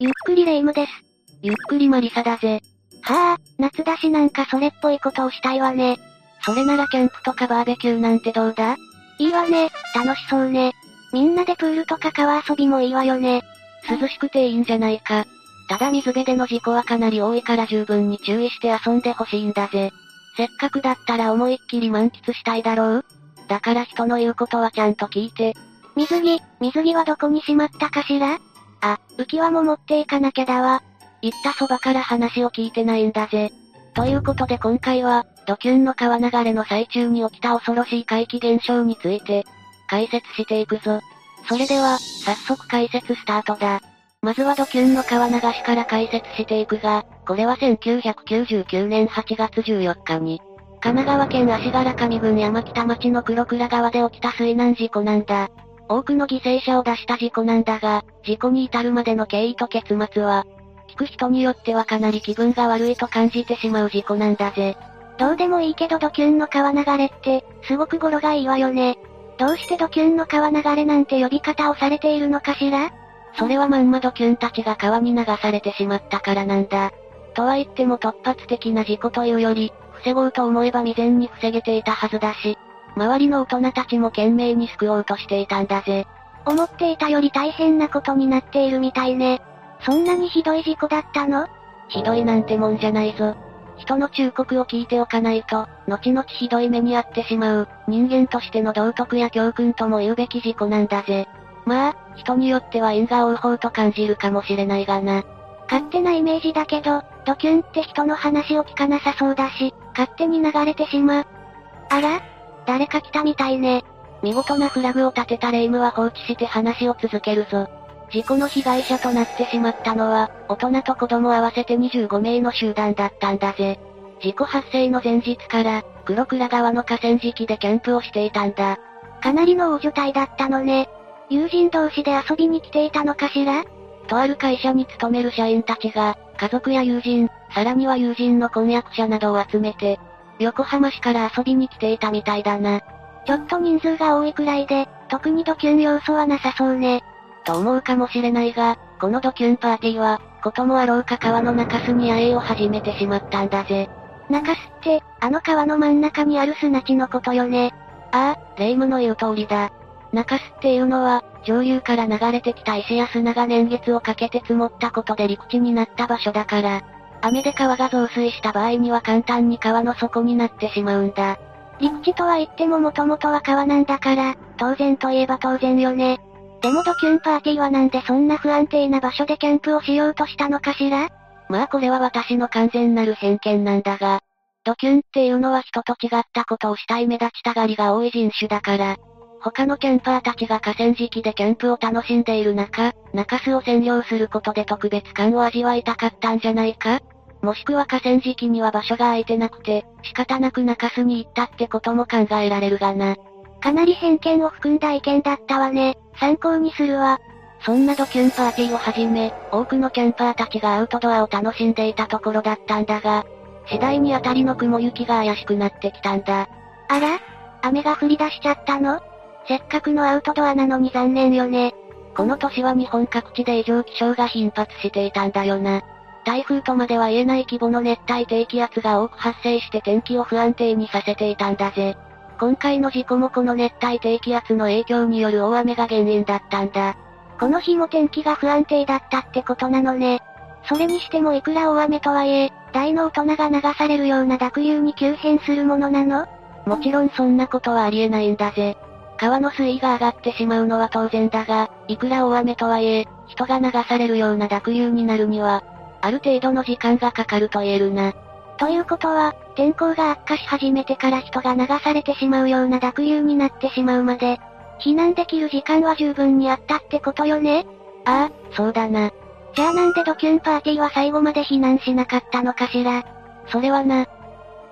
ゆっくりレ夢ムです。ゆっくりマリサだぜ。はあ、夏だしなんかそれっぽいことをしたいわね。それならキャンプとかバーベキューなんてどうだ？いいわね、楽しそうね。みんなでプールとか川遊びもいいわよね。涼しくていいんじゃないか。ただ水辺での事故はかなり多いから十分に注意して遊んでほしいんだぜ。せっかくだったら思いっきり満喫したいだろう？だから人の言うことはちゃんと聞いて。水着、水着はどこにしまったかしら？あ、浮き輪も持っていかなきゃだわ。行ったそばから話を聞いてないんだぜ。ということで今回は、ドキュンの川流れの最中に起きた恐ろしい怪奇現象について、解説していくぞ。それでは、早速解説スタートだ。まずはドキュンの川流しから解説していくが、これは1999年8月14日に、神奈川県足柄上郡山北町の黒倉川で起きた水難事故なんだ。多くの犠牲者を出した事故なんだが、事故に至るまでの経緯と結末は、聞く人によってはかなり気分が悪いと感じてしまう事故なんだぜ。どうでもいいけどドキュンの川流れって、すごく語呂がいいわよね。どうしてドキュンの川流れなんて呼び方をされているのかしら？それはまんまドキュンたちが川に流されてしまったからなんだ。とは言っても突発的な事故というより、防ごうと思えば未然に防げていたはずだし、周りの大人たちも懸命に救おうとしていたんだぜ。思っていたより大変なことになっているみたいね。そんなにひどい事故だったの？ひどいなんてもんじゃないぞ。人の忠告を聞いておかないと、後々ひどい目に遭ってしまう、人間としての道徳や教訓とも言うべき事故なんだぜ。まあ、人によっては因果応報と感じるかもしれないがな。勝手なイメージだけど、ドキュンって人の話を聞かなさそうだし、勝手に流れてしまう。あら？誰か来たみたいね。見事なフラグを立てたレイムは放置して話を続けるぞ。事故の被害者となってしまったのは、大人と子供合わせて25名の集団だったんだぜ。事故発生の前日から、黒倉川の河川敷でキャンプをしていたんだ。かなりの大所帯だったのね。友人同士で遊びに来ていたのかしら？とある会社に勤める社員たちが、家族や友人、さらには友人の婚約者などを集めて、横浜市から遊びに来ていたみたいだな。ちょっと人数が多いくらいで、特にドキュン要素はなさそうね。と思うかもしれないが、このドキュンパーティーは、こともあろうか川の中州に野営を始めてしまったんだぜ。中州って、あの川の真ん中にある砂地のことよね。ああ、霊夢の言う通りだ。中州っていうのは、上流から流れてきた石や砂が年月をかけて積もったことで陸地になった場所だから、雨で川が増水した場合には簡単に川の底になってしまうんだ。陸地とは言ってももともとは川なんだから、当然といえば当然よね。でもドキュンパーティーはなんでそんな不安定な場所でキャンプをしようとしたのかしら？まあこれは私の完全なる偏見なんだが、ドキュンっていうのは人と違ったことをしたい目立ちたがりが多い人種だから、他のキャンパーたちが河川敷でキャンプを楽しんでいる中、中州を占領することで特別感を味わいたかったんじゃないか？もしくは河川敷には場所が空いてなくて、仕方なく中州に行ったってことも考えられるがな。かなり偏見を含んだ意見だったわね。参考にするわ。そんなドキュンパーティーをはじめ、多くのキャンパーたちがアウトドアを楽しんでいたところだったんだが、次第にあたりの雲行きが怪しくなってきたんだ。あら？雨が降り出しちゃったの？せっかくのアウトドアなのに残念よね。この年は日本各地で異常気象が頻発していたんだよな。台風とまでは言えない規模の熱帯低気圧が多く発生して天気を不安定にさせていたんだぜ。今回の事故もこの熱帯低気圧の影響による大雨が原因だったんだ。この日も天気が不安定だったってことなのね。それにしてもいくら大雨とはいえ、大の大人が流されるような濁流に急変するものなの？もちろんそんなことはありえないんだぜ。川の水位が上がってしまうのは当然だが、いくら大雨とはいえ、人が流されるような濁流になるには、ある程度の時間がかかると言えるな。ということは、天候が悪化し始めてから人が流されてしまうような濁流になってしまうまで、避難できる時間は十分にあったってことよねああ、そうだな。じゃあなんでドキュンパーティーは最後まで避難しなかったのかしらそれはな、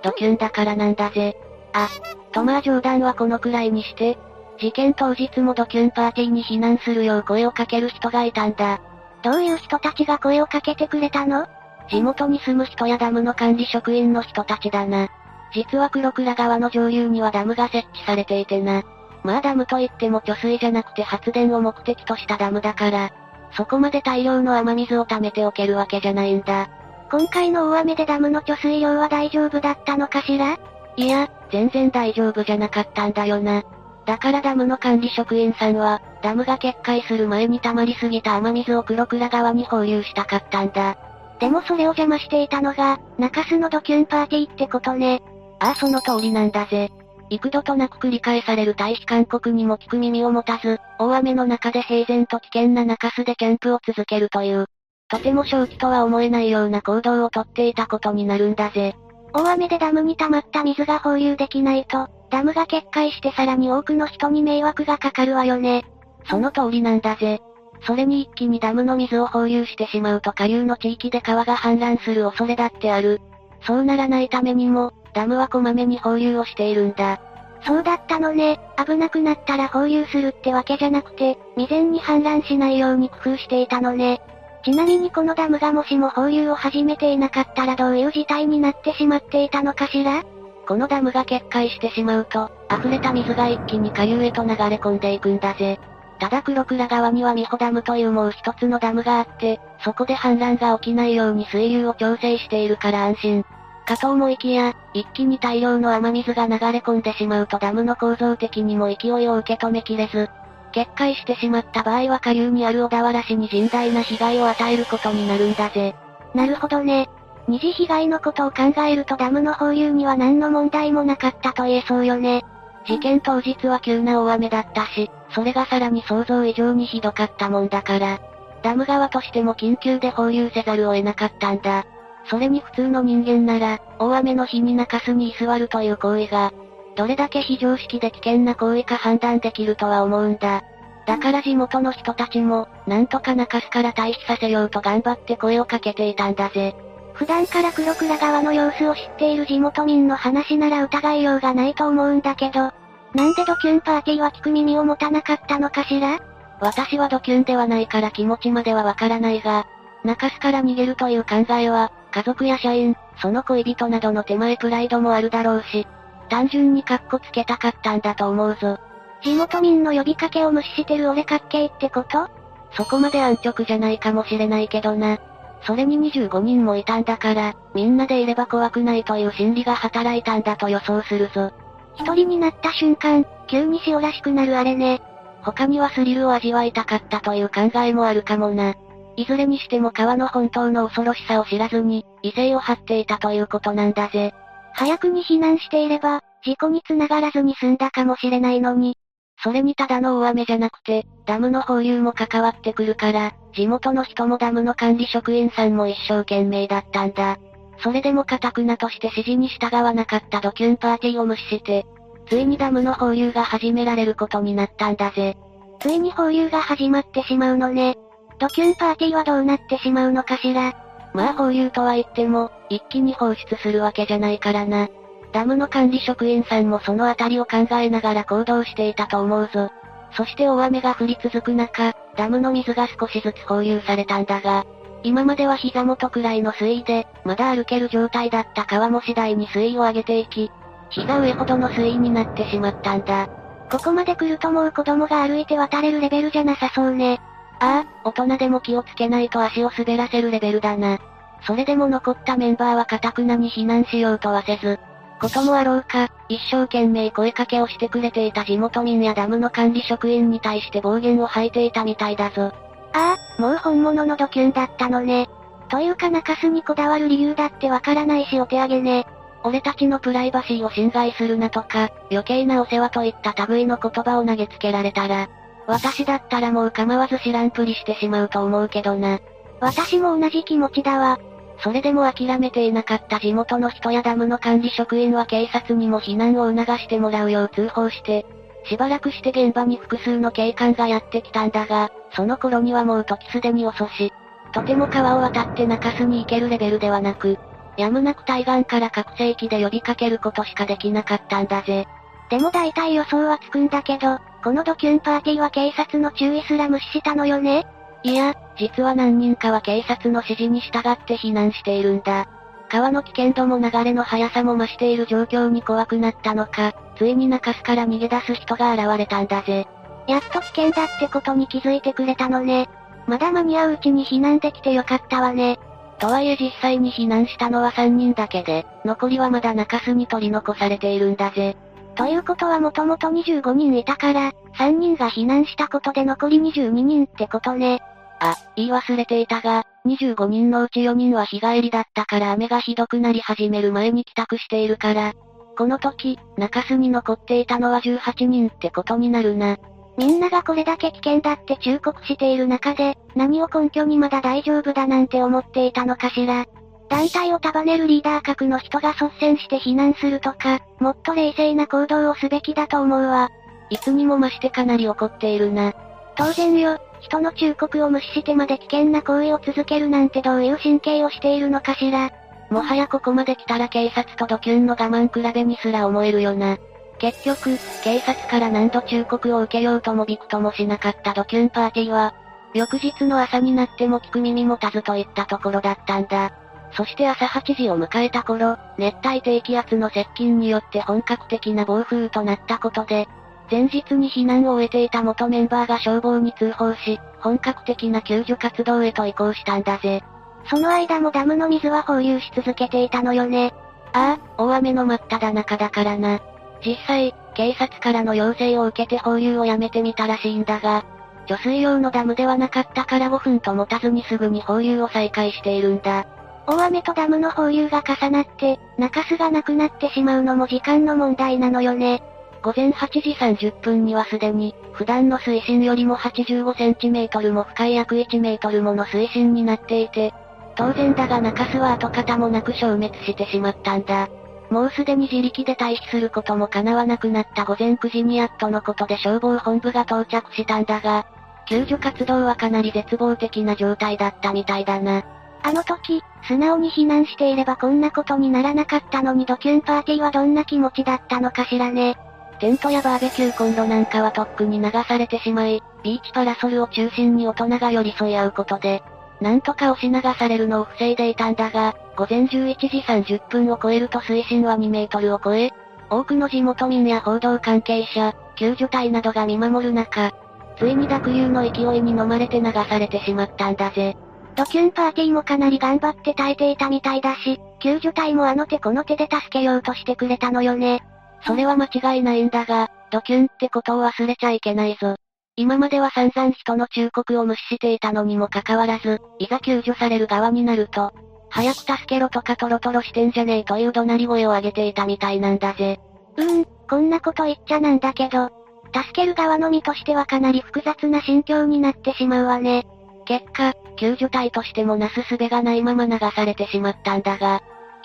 ドキュンだからなんだぜ。あ、とまあ冗談はこのくらいにして、事件当日もドキュンパーティーに避難するよう声をかける人がいたんだ。どういう人たちが声をかけてくれたの？地元に住む人やダムの管理職員の人たちだな。実は黒倉川の上流にはダムが設置されていてな。まあダムといっても貯水じゃなくて発電を目的としたダムだから、そこまで大量の雨水を溜めておけるわけじゃないんだ。今回の大雨でダムの貯水量は大丈夫だったのかしら？いや、全然大丈夫じゃなかったんだよな。だからダムの管理職員さんは、ダムが決壊する前に溜まりすぎた雨水を黒倉川に放流したかったんだ。でもそれを邪魔していたのが、中洲のドキュンパーティーってことね。ああその通りなんだぜ。幾度となく繰り返される退避勧告にも聞く耳を持たず、大雨の中で平然と危険な中洲でキャンプを続けるという、とても正気とは思えないような行動をとっていたことになるんだぜ。大雨でダムに溜まった水が放流できないと、ダムが決壊してさらに多くの人に迷惑がかかるわよね。その通りなんだぜ。それに一気にダムの水を放流してしまうと下流の地域で川が氾濫する恐れだってある。そうならないためにも、ダムはこまめに放流をしているんだ。そうだったのね。危なくなったら放流するってわけじゃなくて、未然に氾濫しないように工夫していたのね。ちなみにこのダムがもしも放流を始めていなかったらどういう事態になってしまっていたのかしら？このダムが決壊してしまうと、溢れた水が一気に下流へと流れ込んでいくんだぜ。ただ黒倉川には美穂ダムというもう一つのダムがあって、そこで氾濫が起きないように水流を調整しているから安心。かと思いきや、一気に大量の雨水が流れ込んでしまうとダムの構造的にも勢いを受け止めきれず、決壊してしまった場合は下流にある小田原市に甚大な被害を与えることになるんだぜ。なるほどね。二次被害のことを考えるとダムの放流には何の問題もなかったと言えそうよね。事件当日は急な大雨だったし、それがさらに想像以上にひどかったもんだから、ダム側としても緊急で放流せざるを得なかったんだ。それに普通の人間なら、大雨の日に中州に居座るという行為が、どれだけ非常識で危険な行為か判断できるとは思うんだ。だから地元の人たちも、なんとか中州から退避させようと頑張って声をかけていたんだぜ。普段から黒倉川の様子を知っている地元民の話なら疑いようがないと思うんだけど、なんでドキュンパーティーは聞く耳を持たなかったのかしら私はドキュンではないから気持ちまではわからないが、中州から逃げるという考えは、家族や社員、その恋人などの手前プライドもあるだろうし、単純にカッコつけたかったんだと思うぞ。地元民の呼びかけを無視してる俺かっけいってこと？そこまで安直じゃないかもしれないけどな。それに25人もいたんだから、みんなでいれば怖くないという心理が働いたんだと予想するぞ。一人になった瞬間、急に塩らしくなるあれね。他にはスリルを味わいたかったという考えもあるかもな。いずれにしても川の本当の恐ろしさを知らずに、異性を張っていたということなんだぜ。早くに避難していれば、事故に繋がらずに済んだかもしれないのに。それにただの大雨じゃなくて、ダムの放流も関わってくるから、地元の人もダムの管理職員さんも一生懸命だったんだ。それでもカタクナとして指示に従わなかったドキュンパーティーを無視して、ついにダムの放流が始められることになったんだぜ。ついに放流が始まってしまうのね。ドキュンパーティーはどうなってしまうのかしら。まあ放流とは言っても、一気に放出するわけじゃないからな。ダムの管理職員さんもそのあたりを考えながら行動していたと思うぞ。そして大雨が降り続く中、ダムの水が少しずつ放流されたんだが、今までは膝元くらいの水位で、まだ歩ける状態だった川も次第に水位を上げていき、膝上ほどの水位になってしまったんだ。ここまで来るともう子供が歩いて渡れるレベルじゃなさそうね。ああ、大人でも気をつけないと足を滑らせるレベルだな。それでも残ったメンバーは堅くなに避難しようとはせず、こともあろうか、一生懸命声かけをしてくれていた地元民やダムの管理職員に対して暴言を吐いていたみたいだぞ。ああ、もう本物のドキュンだったのね。というか中洲にこだわる理由だってわからないしお手上げね。俺たちのプライバシーを侵害するなとか、余計なお世話といった類の言葉を投げつけられたら、私だったらもう構わず知らんぷりしてしまうと思うけどな。私も同じ気持ちだわ。それでも諦めていなかった地元の人やダムの管理職員は警察にも避難を促してもらうよう通報して、しばらくして現場に複数の警官がやってきたんだが、その頃にはもう時すでに遅し、とても川を渡って中州に行けるレベルではなく、やむなく対岸から拡声器で呼びかけることしかできなかったんだぜ。でも大体予想はつくんだけど、このドキュンパーティーは警察の注意すら無視したのよね？いや、実は何人かは警察の指示に従って避難しているんだ。川の危険度も流れの速さも増している状況に怖くなったのか、ついに中州から逃げ出す人が現れたんだぜ。やっと危険だってことに気づいてくれたのね。まだ間に合ううちに避難できてよかったわね。とはいえ実際に避難したのは3人だけで、残りはまだ中州に取り残されているんだぜ。ということはもともと25人いたから、3人が避難したことで残り22人ってことね。あ、言い忘れていたが、25人のうち4人は日帰りだったから雨がひどくなり始める前に帰宅しているから、この時、中州に残っていたのは18人ってことになるな。みんながこれだけ危険だって忠告している中で、何を根拠にまだ大丈夫だなんて思っていたのかしら。団体を束ねるリーダー格の人が率先して避難するとか、もっと冷静な行動をすべきだと思うわ。いつにも増してかなり怒っているな。当然よ、人の忠告を無視してまで危険な行為を続けるなんてどういう神経をしているのかしら。もはやここまで来たら警察とドキュンの我慢比べにすら思えるよな。結局、警察から何度忠告を受けようともびくともしなかったドキュンパーティーは、翌日の朝になっても聞く耳持たずといったところだったんだ。そして朝8時を迎えた頃、熱帯低気圧の接近によって本格的な暴風となったことで、前日に避難を終えていた元メンバーが消防に通報し、本格的な救助活動へと移行したんだぜ。その間もダムの水は放流し続けていたのよね。ああ、大雨の真っ只中だからな。実際、警察からの要請を受けて放流をやめてみたらしいんだが、貯水用のダムではなかったから5分と持たずにすぐに放流を再開しているんだ。大雨とダムの放流が重なって、中州がなくなってしまうのも時間の問題なのよね。午前8時30分にはすでに、普段の水深よりも85センチメートルも深い約1メートルもの水深になっていて、当然だが中州は跡形もなく消滅してしまったんだ。もうすでに自力で退避することも叶わなくなった午前9時にやっとのことで消防本部が到着したんだが、救助活動はかなり絶望的な状態だったみたいだな。あの時、素直に避難していればこんなことにならなかったのにドキュンパーティーはどんな気持ちだったのかしらね。テントやバーベキューコンロなんかはとっくに流されてしまい、ビーチパラソルを中心に大人が寄り添い合うことで、なんとか押し流されるのを防いでいたんだが、午前11時30分を超えると水深は2メートルを超え、多くの地元民や報道関係者、救助隊などが見守る中、ついに濁流の勢いに飲まれて流されてしまったんだぜ。ドキュンパーティーもかなり頑張って耐えていたみたいだし、救助隊もあの手この手で助けようとしてくれたのよね。それは間違いないんだが、ドキュンってことを忘れちゃいけないぞ。今までは散々人の忠告を無視していたのにもかかわらず、いざ救助される側になると、早く助けろとかトロトロしてんじゃねえという怒鳴り声を上げていたみたいなんだぜ。うーん、こんなこと言っちゃなんだけど、助ける側の身としてはかなり複雑な心境になってしまうわね。結果、救助隊としてもなすすべがないまま流されてしまったんだが、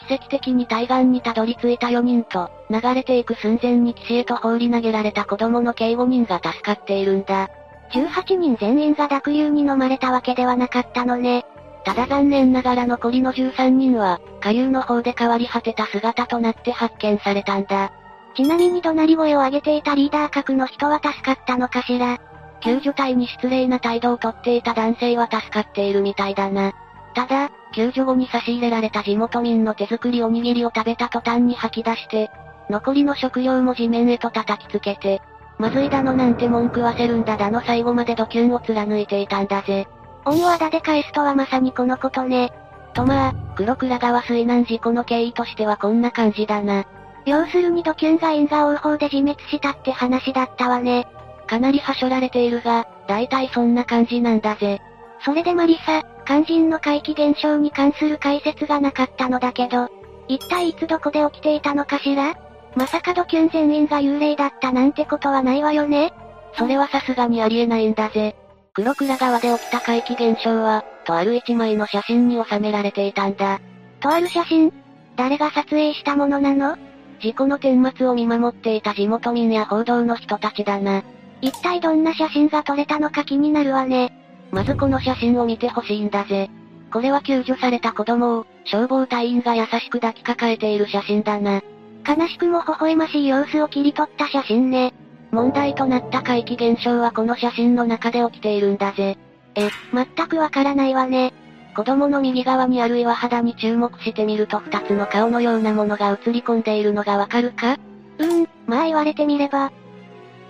奇跡的に対岸にたどり着いた4人と、流れていく寸前に岸へと放り投げられた子供の計5人が助かっているんだ。18人全員が濁流に飲まれたわけではなかったのね。ただ残念ながら残りの13人は、下流の方で変わり果てた姿となって発見されたんだ。ちなみに怒鳴り声を上げていたリーダー格の人は助かったのかしら救助隊に失礼な態度をとっていた男性は助かっているみたいだな。ただ、救助後に差し入れられた地元民の手作りおにぎりを食べた途端に吐き出して、残りの食料も地面へと叩きつけて、まずいだのなんて文句わせるんだだの最後までドキュンを貫いていたんだぜ。恩をあだで返すとはまさにこのことね。とまあ、黒倉川水難事故の経緯としてはこんな感じだな。要するにドキュンが因果応報で自滅したって話だったわね。かなりはしょられているが、大体そんな感じなんだぜ。それでマリサ、肝心の怪奇現象に関する解説がなかったのだけど、一体いつどこで起きていたのかしら？まさかドキュン全員が幽霊だったなんてことはないわよねそれはさすがにありえないんだぜ。黒倉川で起きた怪奇現象は、とある一枚の写真に収められていたんだ。とある写真？誰が撮影したものなの？事故の顛末を見守っていた地元民や報道の人たちだな。一体どんな写真が撮れたのか気になるわね。まずこの写真を見てほしいんだぜ。これは救助された子供を、消防隊員が優しく抱きかかえている写真だな。悲しくも微笑ましい様子を切り取った写真ね。問題となった怪奇現象はこの写真の中で起きているんだぜ。え、全くわからないわね。子供の右側にある岩肌に注目してみると二つの顔のようなものが映り込んでいるのがわかるか？うーん、まあ言われてみれば。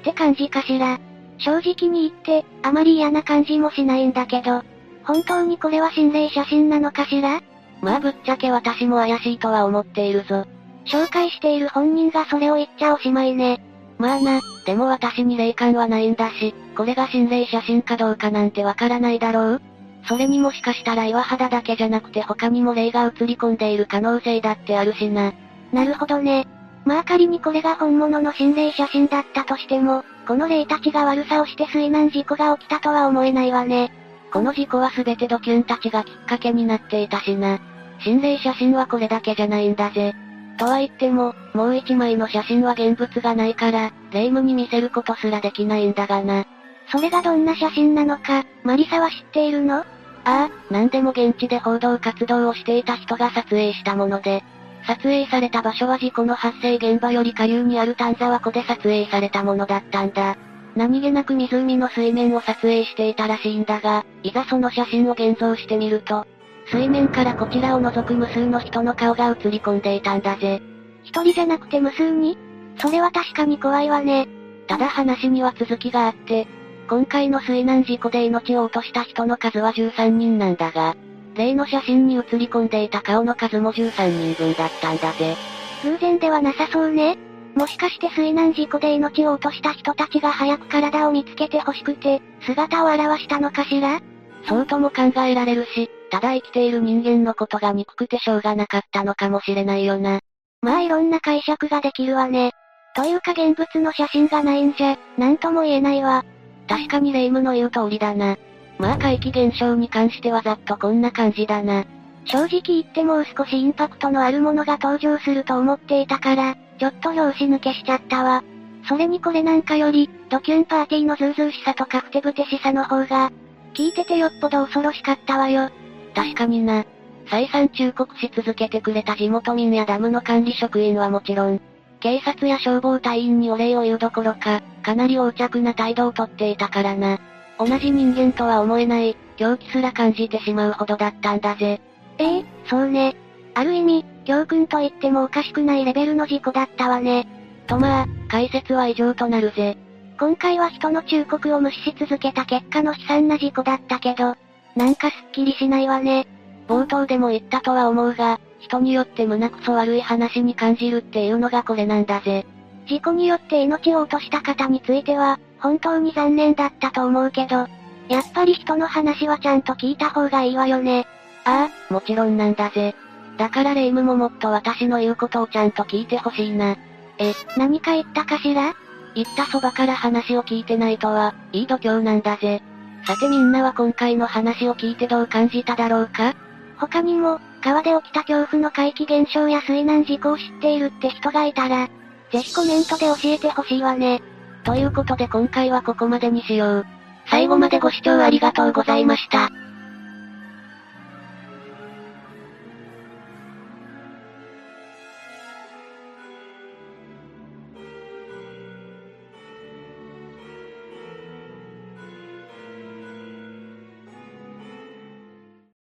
って感じかしら。正直に言って、あまり嫌な感じもしないんだけど、本当にこれは心霊写真なのかしら？まあぶっちゃけ私も怪しいとは思っているぞ。紹介している本人がそれを言っちゃおしまいね。まあな、でも私に霊感はないんだし、これが心霊写真かどうかなんてわからないだろう？それにもしかしたら岩肌だけじゃなくて他にも霊が映り込んでいる可能性だってあるしな。なるほどね。まあ仮にこれが本物の心霊写真だったとしても、この霊たちが悪さをして水難事故が起きたとは思えないわね。この事故は全てドキュンたちがきっかけになっていたしな。心霊写真はこれだけじゃないんだぜ。とは言っても、もう一枚の写真は現物がないから、霊夢に見せることすらできないんだがな。それがどんな写真なのか、マリサは知っているの？ああ、なんでも現地で報道活動をしていた人が撮影したもので、撮影された場所は事故の発生現場より下流にある丹沢湖で撮影されたものだったんだ。何気なく湖の水面を撮影していたらしいんだが、いざその写真を現像してみると、水面からこちらを覗く無数の人の顔が映り込んでいたんだぜ。一人じゃなくて無数に？それは確かに怖いわね。ただ話には続きがあって、今回の水難事故で命を落とした人の数は13人なんだが、例の写真に写り込んでいた顔の数も13人分だったんだぜ。偶然ではなさそうね。もしかして水難事故で命を落とした人たちが早く体を見つけて欲しくて、姿を現したのかしら？そうとも考えられるし、ただ生きている人間のことが憎くてしょうがなかったのかもしれないよな。まあいろんな解釈ができるわね。というか現物の写真がないんじゃ、なんとも言えないわ。確かに霊夢の言う通りだな。まあ怪奇現象に関してはざっとこんな感じだな。正直言ってもう少しインパクトのあるものが登場すると思っていたから、ちょっと拍子抜けしちゃったわ。それにこれなんかより、 DQNパーティーのズーズーしさとかふてぶてしさの方が、聞いててよっぽど恐ろしかったわよ。確かにな。再三忠告し続けてくれた地元民やダムの管理職員はもちろん、警察や消防隊員にお礼を言うどころか、かなり横着な態度をとっていたからな。同じ人間とは思えない、狂気すら感じてしまうほどだったんだぜ。ええそうね。ある意味、教訓と言ってもおかしくないレベルの事故だったわね。とまあ、解説は以上となるぜ。今回は人の忠告を無視し続けた結果の悲惨な事故だったけど、なんかすっきりしないわね。冒頭でも言ったとは思うが、人によって胸くそ悪い話に感じるっていうのがこれなんだぜ。事故によって命を落とした方については、本当に残念だったと思うけど、やっぱり人の話はちゃんと聞いた方がいいわよね。ああ、もちろんなんだぜ。だからレイムももっと私の言うことをちゃんと聞いてほしいな。え、何か言ったかしら？言ったそばから話を聞いてないとは、いい度胸なんだぜ。さてみんなは今回の話を聞いてどう感じただろうか？他にも、川で起きた恐怖の怪奇現象や水難事故を知っているって人がいたら、ぜひコメントで教えてほしいわね。ということで今回はここまでにしよう。最後までご視聴ありがとうございました。